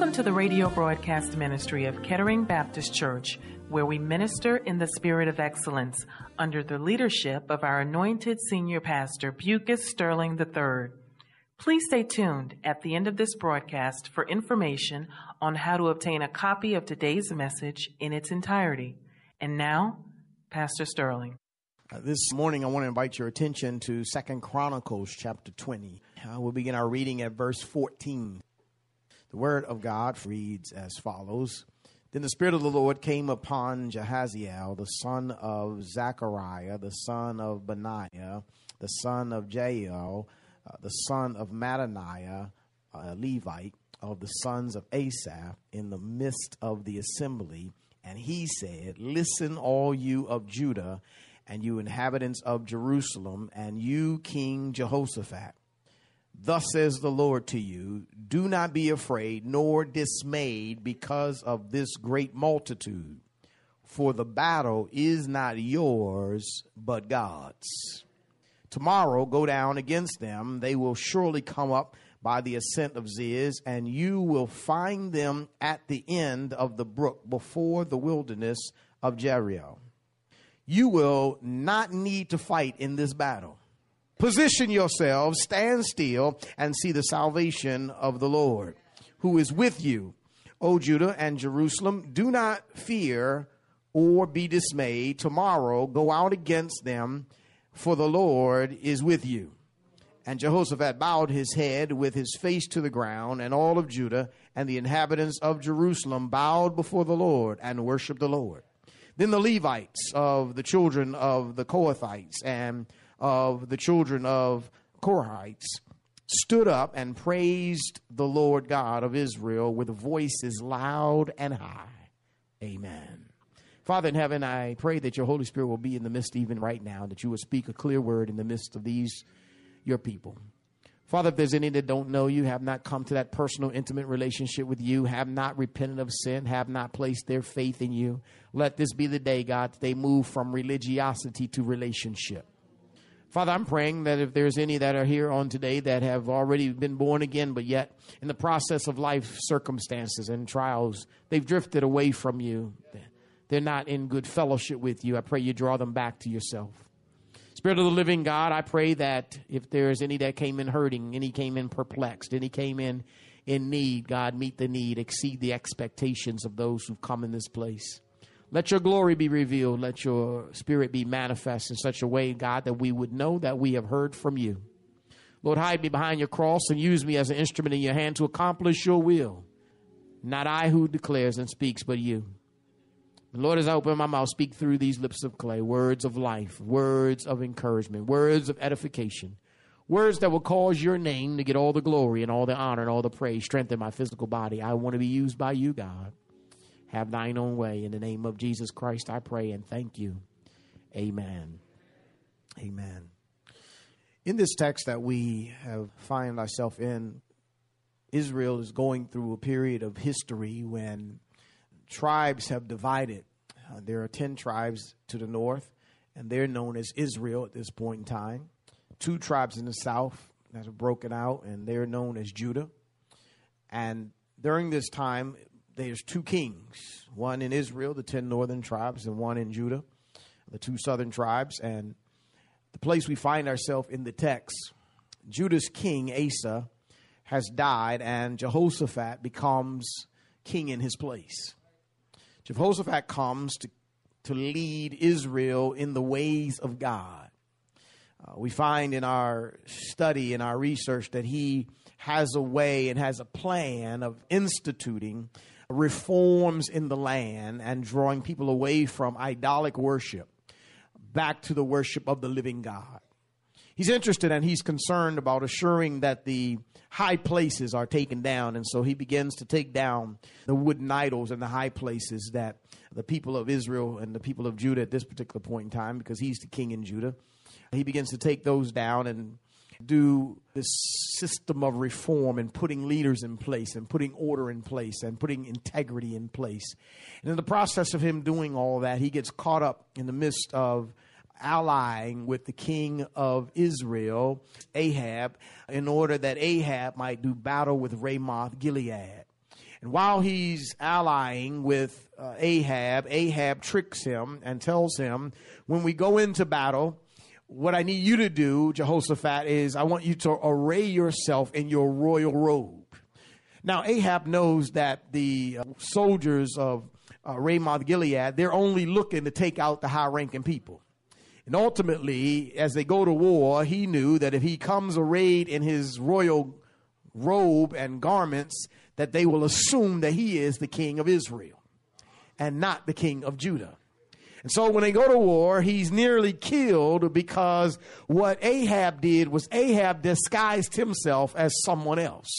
Welcome to the radio broadcast ministry of Kettering Baptist Church, where we minister in the spirit of excellence under the leadership of our anointed senior pastor, Bucas Sterling III. Please stay tuned at the end of this broadcast for information on how to obtain a copy of today's message in its entirety. And now, Pastor Sterling. Uh, this morning, I want to invite your attention to Second Chronicles chapter 20. Uh, we'll begin our reading at verse 14. The word of God reads as follows Then the Spirit of the Lord came upon Jahaziel, the son of Zechariah, the son of Benaiah, the son of Jael, uh, the son of Mattaniah, a Levite, of the sons of Asaph, in the midst of the assembly. And he said, Listen, all you of Judah, and you inhabitants of Jerusalem, and you, King Jehoshaphat. Thus says the Lord to you Do not be afraid nor dismayed because of this great multitude, for the battle is not yours, but God's. Tomorrow go down against them. They will surely come up by the ascent of Ziz, and you will find them at the end of the brook before the wilderness of Jericho. You will not need to fight in this battle Position yourselves, stand still, and see the salvation of the Lord, who is with you. O Judah and Jerusalem, do not fear or be dismayed. Tomorrow go out against them, for the Lord is with you. And Jehoshaphat bowed his head with his face to the ground, and all of Judah and the inhabitants of Jerusalem bowed before the Lord and worshiped the Lord. Then the Levites of the children of the Kohathites and of the children of Korhites stood up and praised the Lord God of Israel with voices loud and high. Amen. Father in heaven, I pray that your Holy Spirit will be in the midst even right now, that you will speak a clear word in the midst of these, your people. Father, if there's any that don't know you, have not come to that personal, intimate relationship with you, have not repented of sin, have not placed their faith in you, let this be the day, God, that they move from religiosity to relationship. Father, I'm praying that if there's any that are here on today that have already been born again, but yet in the process of life circumstances and trials, they've drifted away from you. They're not in good fellowship with you. I pray you draw them back to yourself. Spirit of the living God, I pray that if there's any that came in hurting, any came in perplexed, any came in in need, God, meet the need, exceed the expectations of those who've come in this place. Let your glory be revealed. Let your spirit be manifest in such a way, God, that we would know that we have heard from you. Lord, hide me behind your cross and use me as an instrument in your hand to accomplish your will. Not I who declares and speaks, but you. Lord, as I open my mouth, speak through these lips of clay words of life, words of encouragement, words of edification, words that will cause your name to get all the glory and all the honor and all the praise. Strengthen my physical body. I want to be used by you, God. Have thine own way. In the name of Jesus Christ, I pray and thank you. Amen. Amen. In this text that we have find ourselves in, Israel is going through a period of history when tribes have divided. Uh, there are 10 tribes to the north, and they're known as Israel at this point in time. Two tribes in the south that have broken out, and they're known as Judah. And during this time, there's two kings, one in Israel, the 10 northern tribes, and one in Judah, the two southern tribes. And the place we find ourselves in the text, Judah's king, Asa, has died, and Jehoshaphat becomes king in his place. Jehoshaphat comes to, to lead Israel in the ways of God. Uh, we find in our study, in our research, that he has a way and has a plan of instituting reforms in the land and drawing people away from idolic worship back to the worship of the living God. He's interested and he's concerned about assuring that the high places are taken down. And so he begins to take down the wooden idols and the high places that the people of Israel and the people of Judah at this particular point in time, because he's the king in Judah, he begins to take those down and do this system of reform and putting leaders in place and putting order in place and putting integrity in place. And in the process of him doing all that, he gets caught up in the midst of allying with the king of Israel, Ahab, in order that Ahab might do battle with Ramoth Gilead. And while he's allying with uh, Ahab, Ahab tricks him and tells him, when we go into battle, what I need you to do, Jehoshaphat, is I want you to array yourself in your royal robe. Now, Ahab knows that the uh, soldiers of uh, Ramoth Gilead, they're only looking to take out the high ranking people. And ultimately, as they go to war, he knew that if he comes arrayed in his royal robe and garments, that they will assume that he is the king of Israel and not the king of Judah. And so when they go to war, he's nearly killed because what Ahab did was Ahab disguised himself as someone else.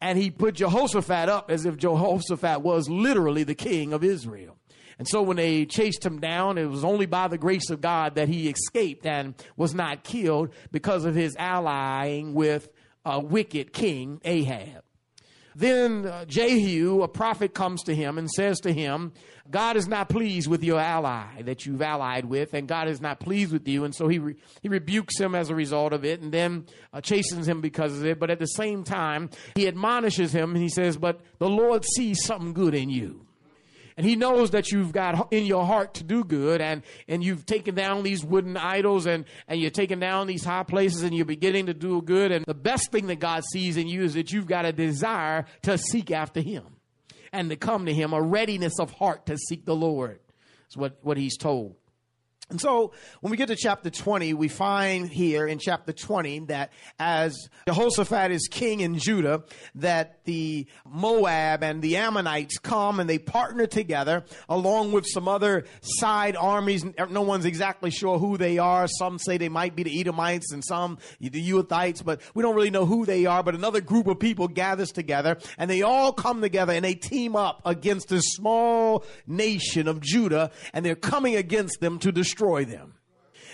And he put Jehoshaphat up as if Jehoshaphat was literally the king of Israel. And so when they chased him down, it was only by the grace of God that he escaped and was not killed because of his allying with a wicked king, Ahab. Then uh, Jehu, a prophet, comes to him and says to him, God is not pleased with your ally that you've allied with, and God is not pleased with you. And so he, re- he rebukes him as a result of it and then uh, chastens him because of it. But at the same time, he admonishes him and he says, But the Lord sees something good in you and he knows that you've got in your heart to do good and and you've taken down these wooden idols and and you're taking down these high places and you're beginning to do good. And the best thing that god sees in you is that you've got a desire to seek after him and to come to him a readiness of heart to seek the lord is what what he's told and so when we get to chapter 20, we find here in chapter 20 that as Jehoshaphat is king in Judah, that the Moab and the Ammonites come and they partner together along with some other side armies. No one's exactly sure who they are. Some say they might be the Edomites and some the Euthites, but we don't really know who they are. But another group of people gathers together and they all come together and they team up against this small nation of Judah and they're coming against them to destroy destroy them.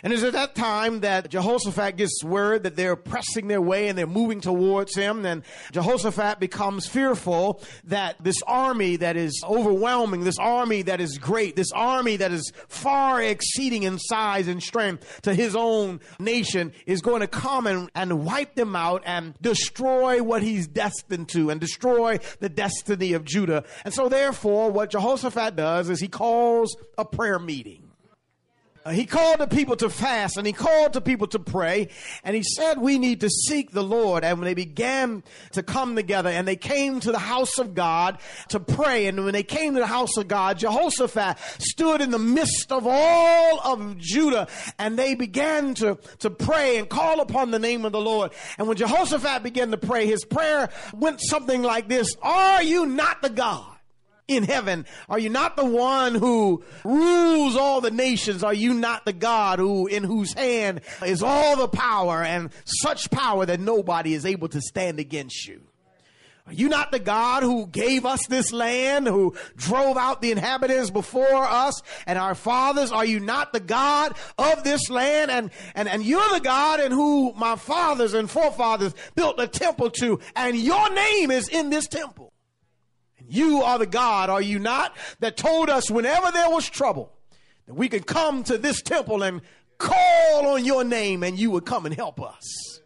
And it's at that time that Jehoshaphat gets word that they're pressing their way and they're moving towards him. And Jehoshaphat becomes fearful that this army that is overwhelming, this army that is great, this army that is far exceeding in size and strength to his own nation is going to come and, and wipe them out and destroy what he's destined to and destroy the destiny of Judah. And so therefore, what Jehoshaphat does is he calls a prayer meeting. Uh, he called the people to fast and he called the people to pray and he said we need to seek the Lord. And when they began to come together and they came to the house of God to pray, and when they came to the house of God, Jehoshaphat stood in the midst of all of Judah and they began to, to pray and call upon the name of the Lord. And when Jehoshaphat began to pray, his prayer went something like this Are you not the God? In heaven? Are you not the one who rules all the nations? Are you not the God who, in whose hand is all the power and such power that nobody is able to stand against you? Are you not the God who gave us this land, who drove out the inhabitants before us and our fathers? Are you not the God of this land? And, and, and you're the God in who my fathers and forefathers built a temple to, and your name is in this temple. You are the God, are you not, that told us whenever there was trouble that we could come to this temple and call on your name and you would come and help us.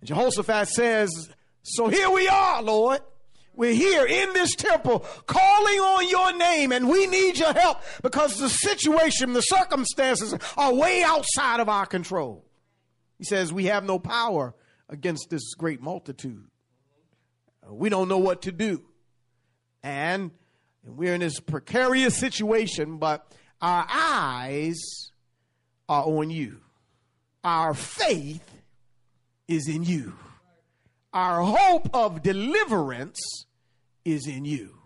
And Jehoshaphat says, So here we are, Lord. We're here in this temple calling on your name and we need your help because the situation, the circumstances are way outside of our control. He says, We have no power against this great multitude. We don't know what to do and we're in this precarious situation, but our eyes are on you. Our faith is in you. Our hope of deliverance is in you.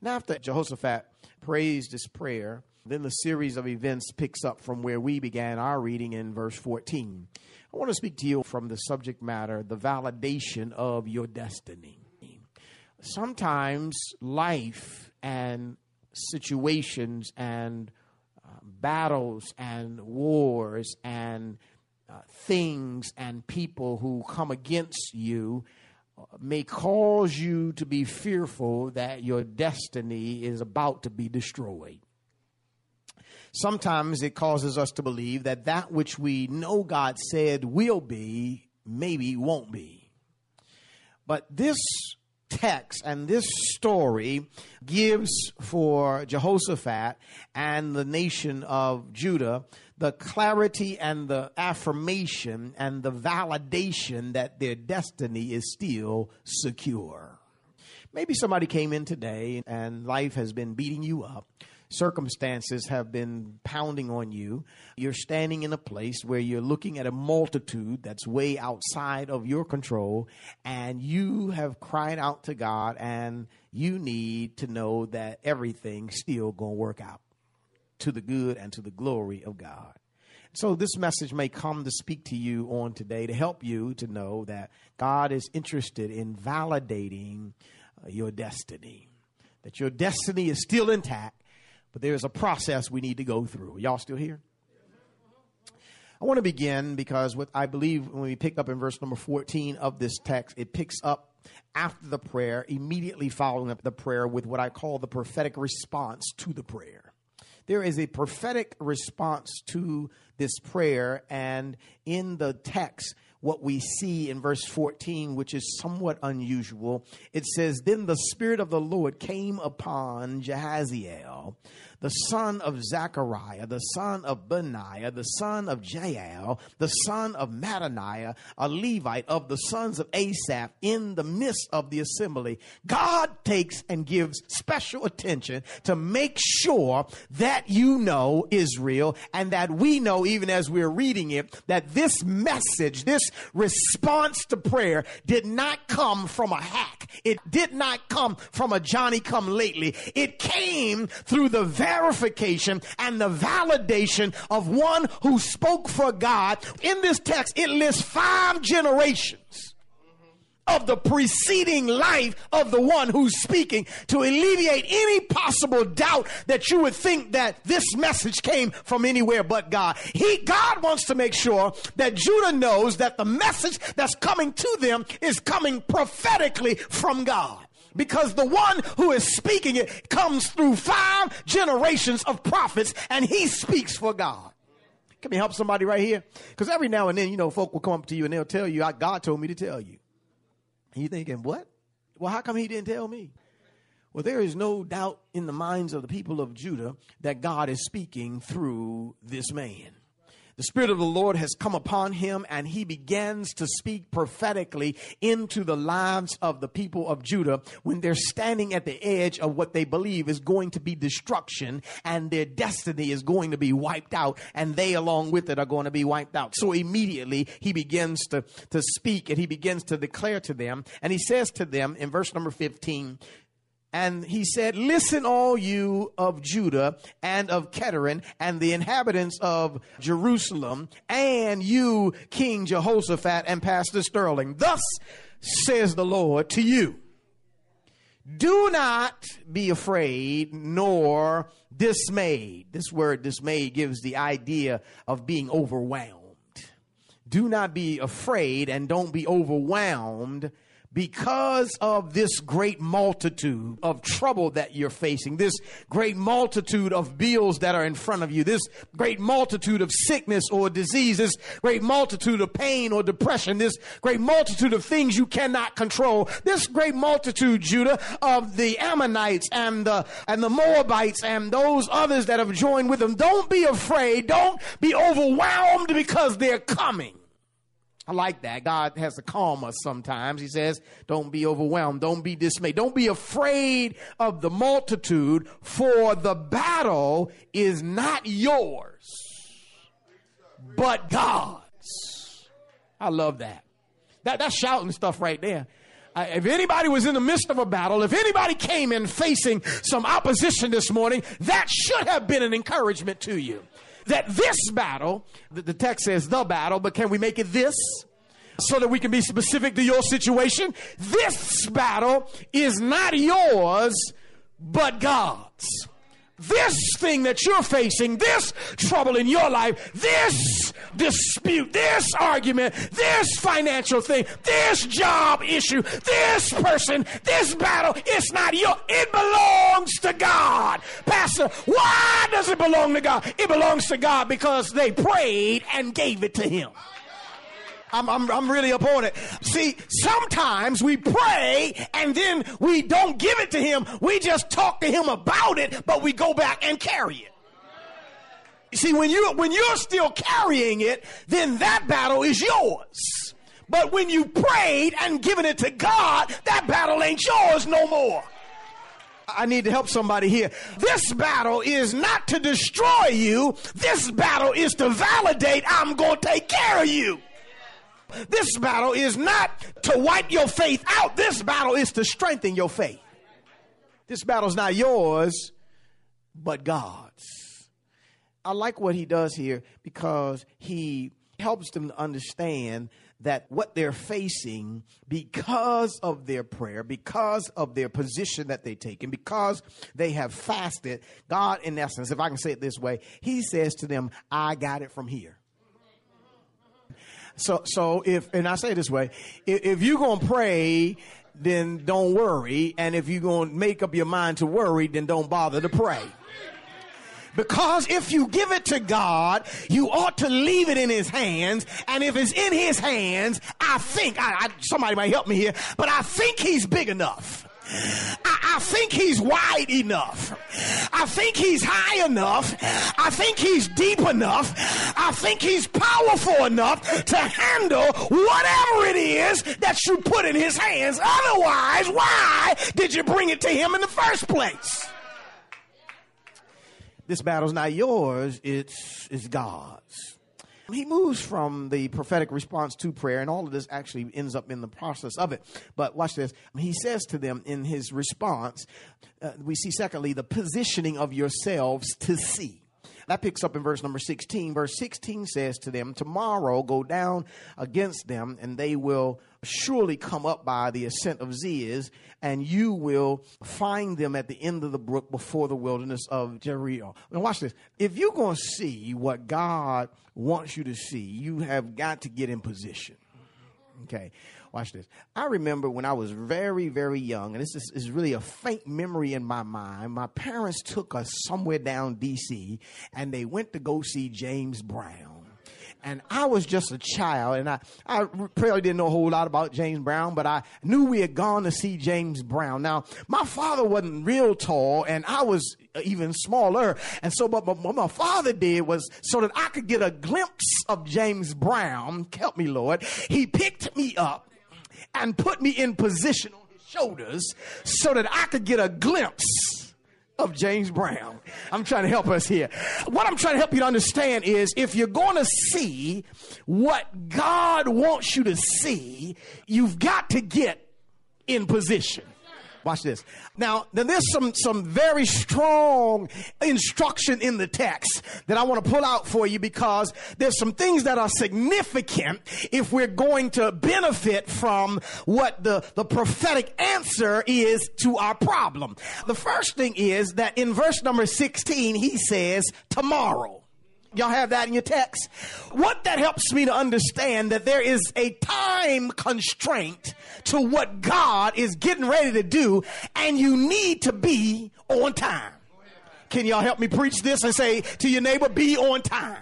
Now, after Jehoshaphat prays this prayer, Then the series of events picks up from where we began our reading in verse 14. I want to speak to you from the subject matter, the validation of your destiny. Sometimes life and situations and uh, battles and wars and uh, things and people who come against you uh, may cause you to be fearful that your destiny is about to be destroyed. Sometimes it causes us to believe that that which we know God said will be, maybe won't be. But this text and this story gives for Jehoshaphat and the nation of Judah the clarity and the affirmation and the validation that their destiny is still secure. Maybe somebody came in today and life has been beating you up circumstances have been pounding on you. You're standing in a place where you're looking at a multitude that's way outside of your control, and you have cried out to God, and you need to know that everything's still going to work out to the good and to the glory of God. So, this message may come to speak to you on today to help you to know that God is interested in validating uh, your destiny, that your destiny is still intact, but there's a process we need to go through. Y'all still here? I want to begin because what I believe when we pick up in verse number 14 of this text, it picks up after the prayer, immediately following up the prayer with what I call the prophetic response to the prayer. There is a prophetic response to this prayer, and in the text, what we see in verse 14, which is somewhat unusual. It says, Then the Spirit of the Lord came upon Jahaziel, the son of Zechariah, the son of Benaiah, the son of Jael, the son of Mattaniah, a Levite of the sons of Asaph, in the midst of the assembly. God takes and gives special attention to make sure that you know Israel and that we know, even as we're reading it, that this message, this response to prayer did not come from a hack. It did not come from a Johnny come lately. It came through the verification and the validation of one who spoke for God. In this text, it lists five generations of the preceding life of the one who's speaking to alleviate any possible doubt that you would think that this message came from anywhere but God. He, God wants to make sure that Judah knows that the message that's coming to them is coming prophetically from God because the one who is speaking it comes through five generations of prophets and he speaks for God. Can we help somebody right here? Because every now and then, you know, folk will come up to you and they'll tell you, God told me to tell you. And you're thinking, what? Well, how come he didn't tell me? Well, there is no doubt in the minds of the people of Judah that God is speaking through this man. The Spirit of the Lord has come upon him, and he begins to speak prophetically into the lives of the people of Judah when they're standing at the edge of what they believe is going to be destruction, and their destiny is going to be wiped out, and they, along with it, are going to be wiped out. So immediately he begins to, to speak and he begins to declare to them, and he says to them in verse number 15, and he said, Listen, all you of Judah and of Kedar and the inhabitants of Jerusalem, and you, King Jehoshaphat and Pastor Sterling. Thus says the Lord to you Do not be afraid nor dismayed. This word dismayed gives the idea of being overwhelmed. Do not be afraid and don't be overwhelmed because of this great multitude of trouble that you're facing, this great multitude of bills that are in front of you, this great multitude of sickness or disease, this great multitude of pain or depression, this great multitude of things you cannot control, this great multitude, Judah, of the Ammonites and the, and the Moabites and those others that have joined with them. Don't be afraid. Don't be overwhelmed because they're coming. I like that. God has to calm us sometimes. He says, Don't be overwhelmed. Don't be dismayed. Don't be afraid of the multitude, for the battle is not yours, but God's. I love that. that that's shouting stuff right there. Uh, if anybody was in the midst of a battle, if anybody came in facing some opposition this morning, that should have been an encouragement to you. That this battle, the text says the battle, but can we make it this? So that we can be specific to your situation. This battle is not yours, but God's this thing that you're facing, this trouble in your life, this dispute, this argument, this financial thing, this job issue, this person, this battle, it's not your, it belongs to God. Pastor, why does it belong to God? It belongs to God because they prayed and gave it to Him. I'm, I'm, I'm really up on it. See, sometimes we pray and then we don't give it to him. We just talk to him about it, but we go back and carry it. You see, when you when you're still carrying it, then that battle is yours. But when you prayed and given it to God, that battle ain't yours no more. I need to help somebody here. This battle is not to destroy you. This battle is to validate I'm going to take care of you. This battle is not to wipe your faith out. This battle is to strengthen your faith. This battle is not yours, but God's. I like what he does here because he helps them to understand that what they're facing because of their prayer, because of their position that they take, and because they have fasted, God, in essence, if I can say it this way, He says to them, I got it from here. So, so if, and I say this way, if, if you're going to pray, then don't worry. And if you're going to make up your mind to worry, then don't bother to pray. Because if you give it to God, you ought to leave it in His hands. And if it's in His hands, I think, I, I, somebody might help me here, but I think He's big enough I, I, think he's wide enough. I think he's high enough. I think he's deep enough. I think he's powerful enough to handle whatever it is that you put in his hands. Otherwise, why did you bring it to him in the first place? This battle's not yours, it's, it's God's. He moves from the prophetic response to prayer, and all of this actually ends up in the process of it. But watch this. He says to them in his response, uh, we see, secondly, the positioning of yourselves to see. That picks up in verse number 16. Verse 16 says to them, Tomorrow go down against them, and they will surely come up by the ascent of Ziz, and you will find them at the end of the brook before the wilderness of Jericho. Now, watch this. If you're going to see what God wants you to see, you have got to get in position. Okay. Watch this. I remember when I was very, very young, and this is, is, really a faint memory in my mind. My parents took us somewhere down D.C. and they went to go see James Brown and I was just a child, and I, I probably didn't know a whole lot about James Brown, but I knew we had gone to see James Brown. Now, my father wasn't real tall, and I was even smaller, and so but, but what my father did was so that I could get a glimpse of James Brown. Help me, Lord. He picked me up and put me in position on his shoulders so that I could get a glimpse of James Brown. I'm trying to help us here. What I'm trying to help you to understand is if you're going to see what God wants you to see, you've got to get in position. Watch this. Now, then there's some, some very strong instruction in the text that I want to pull out for you because there's some things that are significant if we're going to benefit from what the, the prophetic answer is to our problem. The first thing is that in verse number 16, he says, tomorrow. Y'all have that in your text? What that helps me to understand that there is a time constraint to what God is getting ready to do, and you need to be on time. Can y'all help me preach this and say to your neighbor, be on time?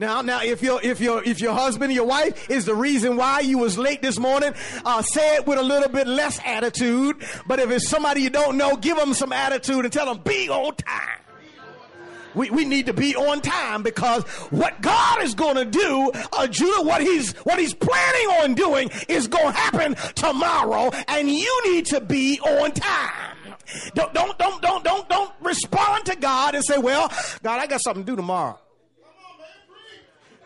Now, now, if your if your if your husband your wife is the reason why you was late this morning, uh, say it with a little bit less attitude. But if it's somebody you don't know, give them some attitude and tell them be on time. We, we need to be on time because what God is going to do, uh, Judah, what he's, what he's planning on doing is going to happen tomorrow and you need to be on time. Don't, don't, don't, don't, don't, don't respond to God and say, well, God, I got something to do tomorrow.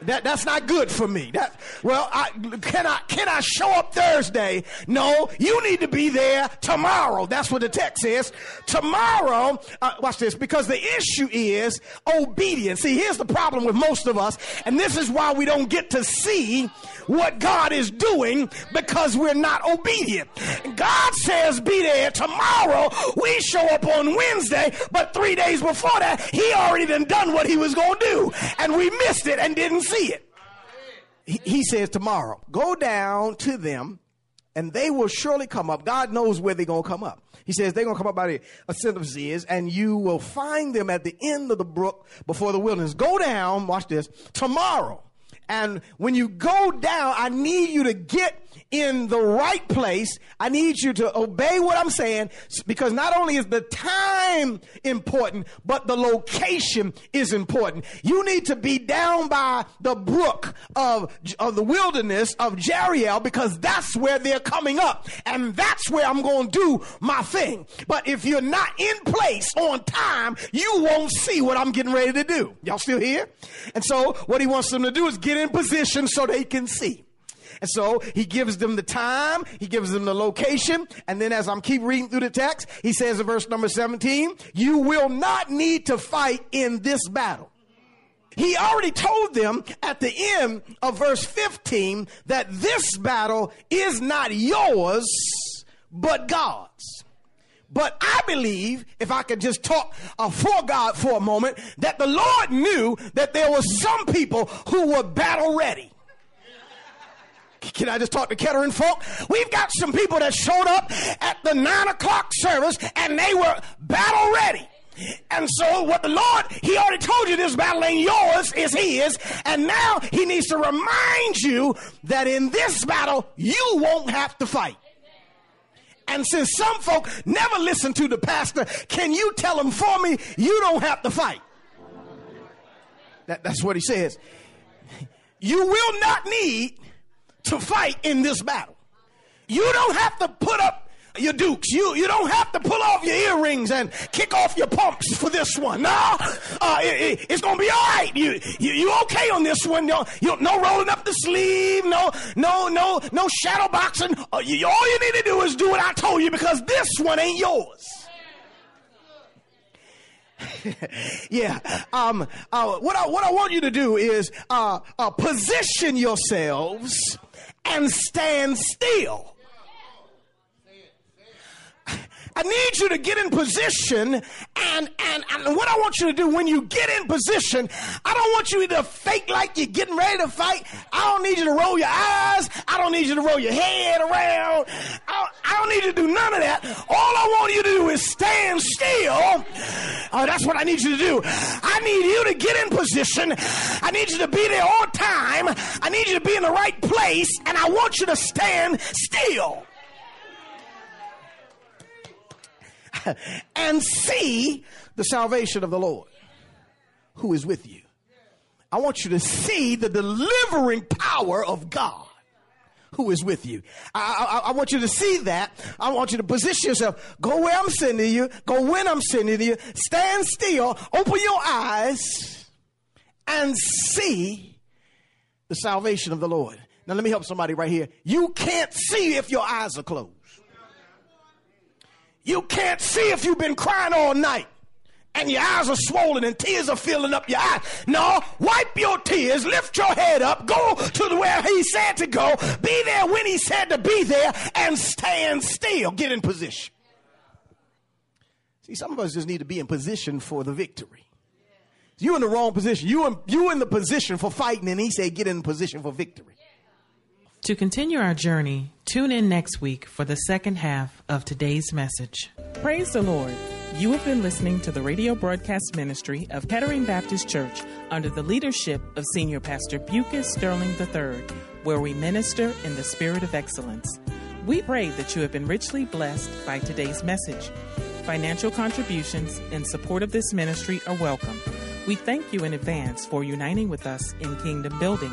That, that's not good for me. That, well, I, can I can I show up Thursday? No, you need to be there tomorrow. That's what the text says. Tomorrow, uh, watch this, because the issue is obedience. See, here's the problem with most of us, and this is why we don't get to see what God is doing because we're not obedient. God says, be there tomorrow. We show up on Wednesday, but three days before that, He already done done what He was going to do, and we missed it and didn't see it. He, says, tomorrow, go down to them and they will surely come up. God knows where they're going to come up. He says they're going to come up by the ascent of Ziz, and you will find them at the end of the brook before the wilderness. Go down, watch this, tomorrow. And when you go down, I need you to get in the right place. I need you to obey what I'm saying because not only is the time important, but the location is important. You need to be down by the brook of, of the wilderness of Jeruel because that's where they're coming up. And that's where I'm going to do my thing. But if you're not in place on time, you won't see what I'm getting ready to do. Y'all still here? And so what he wants them to do is get in position so they can see. And so he gives them the time, he gives them the location, and then as I'm keep reading through the text, he says in verse number 17, you will not need to fight in this battle. He already told them at the end of verse 15 that this battle is not yours, but God's. But I believe, if I could just talk uh, for God for a moment, that the Lord knew that there were some people who were battle ready. Can I just talk to Kettering folk? We've got some people that showed up at the nine o'clock service and they were battle ready. And so, what the Lord, He already told you this battle ain't yours, is His. And now He needs to remind you that in this battle, you won't have to fight. And since some folk never listen to the pastor, can you tell them for me, you don't have to fight? That, that's what He says. You will not need to fight in this battle. You don't have to put up your dukes. You you don't have to pull off your earrings and kick off your pumps for this one. No, uh, it, it, it's gonna be all right. You you, you okay on this one? No, you, no rolling up the sleeve. No no no no shadow boxing. Uh, you, all you need to do is do what I told you because this one ain't yours. yeah. Um, uh, what I what I want you to do is uh, uh, position yourselves and stand still. I need you to get in position and, and, and what I want you to do when you get in position, I don't want you to fake like you're getting ready to fight. I don't need you to roll your eyes. I don't need you to roll your head around. I, I don't need you to do none of that. All I want you to do is stand still. Uh, that's what I need you to do. I need you to get in position. I need you to be there on time. I need you to be in the right place and I want you to stand still. and see the salvation of the Lord who is with you. I want you to see the delivering power of God who is with you. I, I, I, want you to see that. I want you to position yourself. Go where I'm sending you. Go when I'm sending you. Stand still. Open your eyes and see the salvation of the Lord. Now, let me help somebody right here. You can't see if your eyes are closed. You can't see if you've been crying all night and your eyes are swollen and tears are filling up your eyes. No, wipe your tears, lift your head up, go to where he said to go, be there when he said to be there, and stand still. Get in position. See, some of us just need to be in position for the victory. You in the wrong position. You in, you in the position for fighting, and he said, get in position for victory. To continue our journey, tune in next week for the second half of today's message. Praise the Lord. You have been listening to the radio broadcast ministry of Kettering Baptist Church under the leadership of Senior Pastor Bucas Sterling III, where we minister in the spirit of excellence. We pray that you have been richly blessed by today's message. Financial contributions in support of this ministry are welcome. We thank you in advance for uniting with us in kingdom building.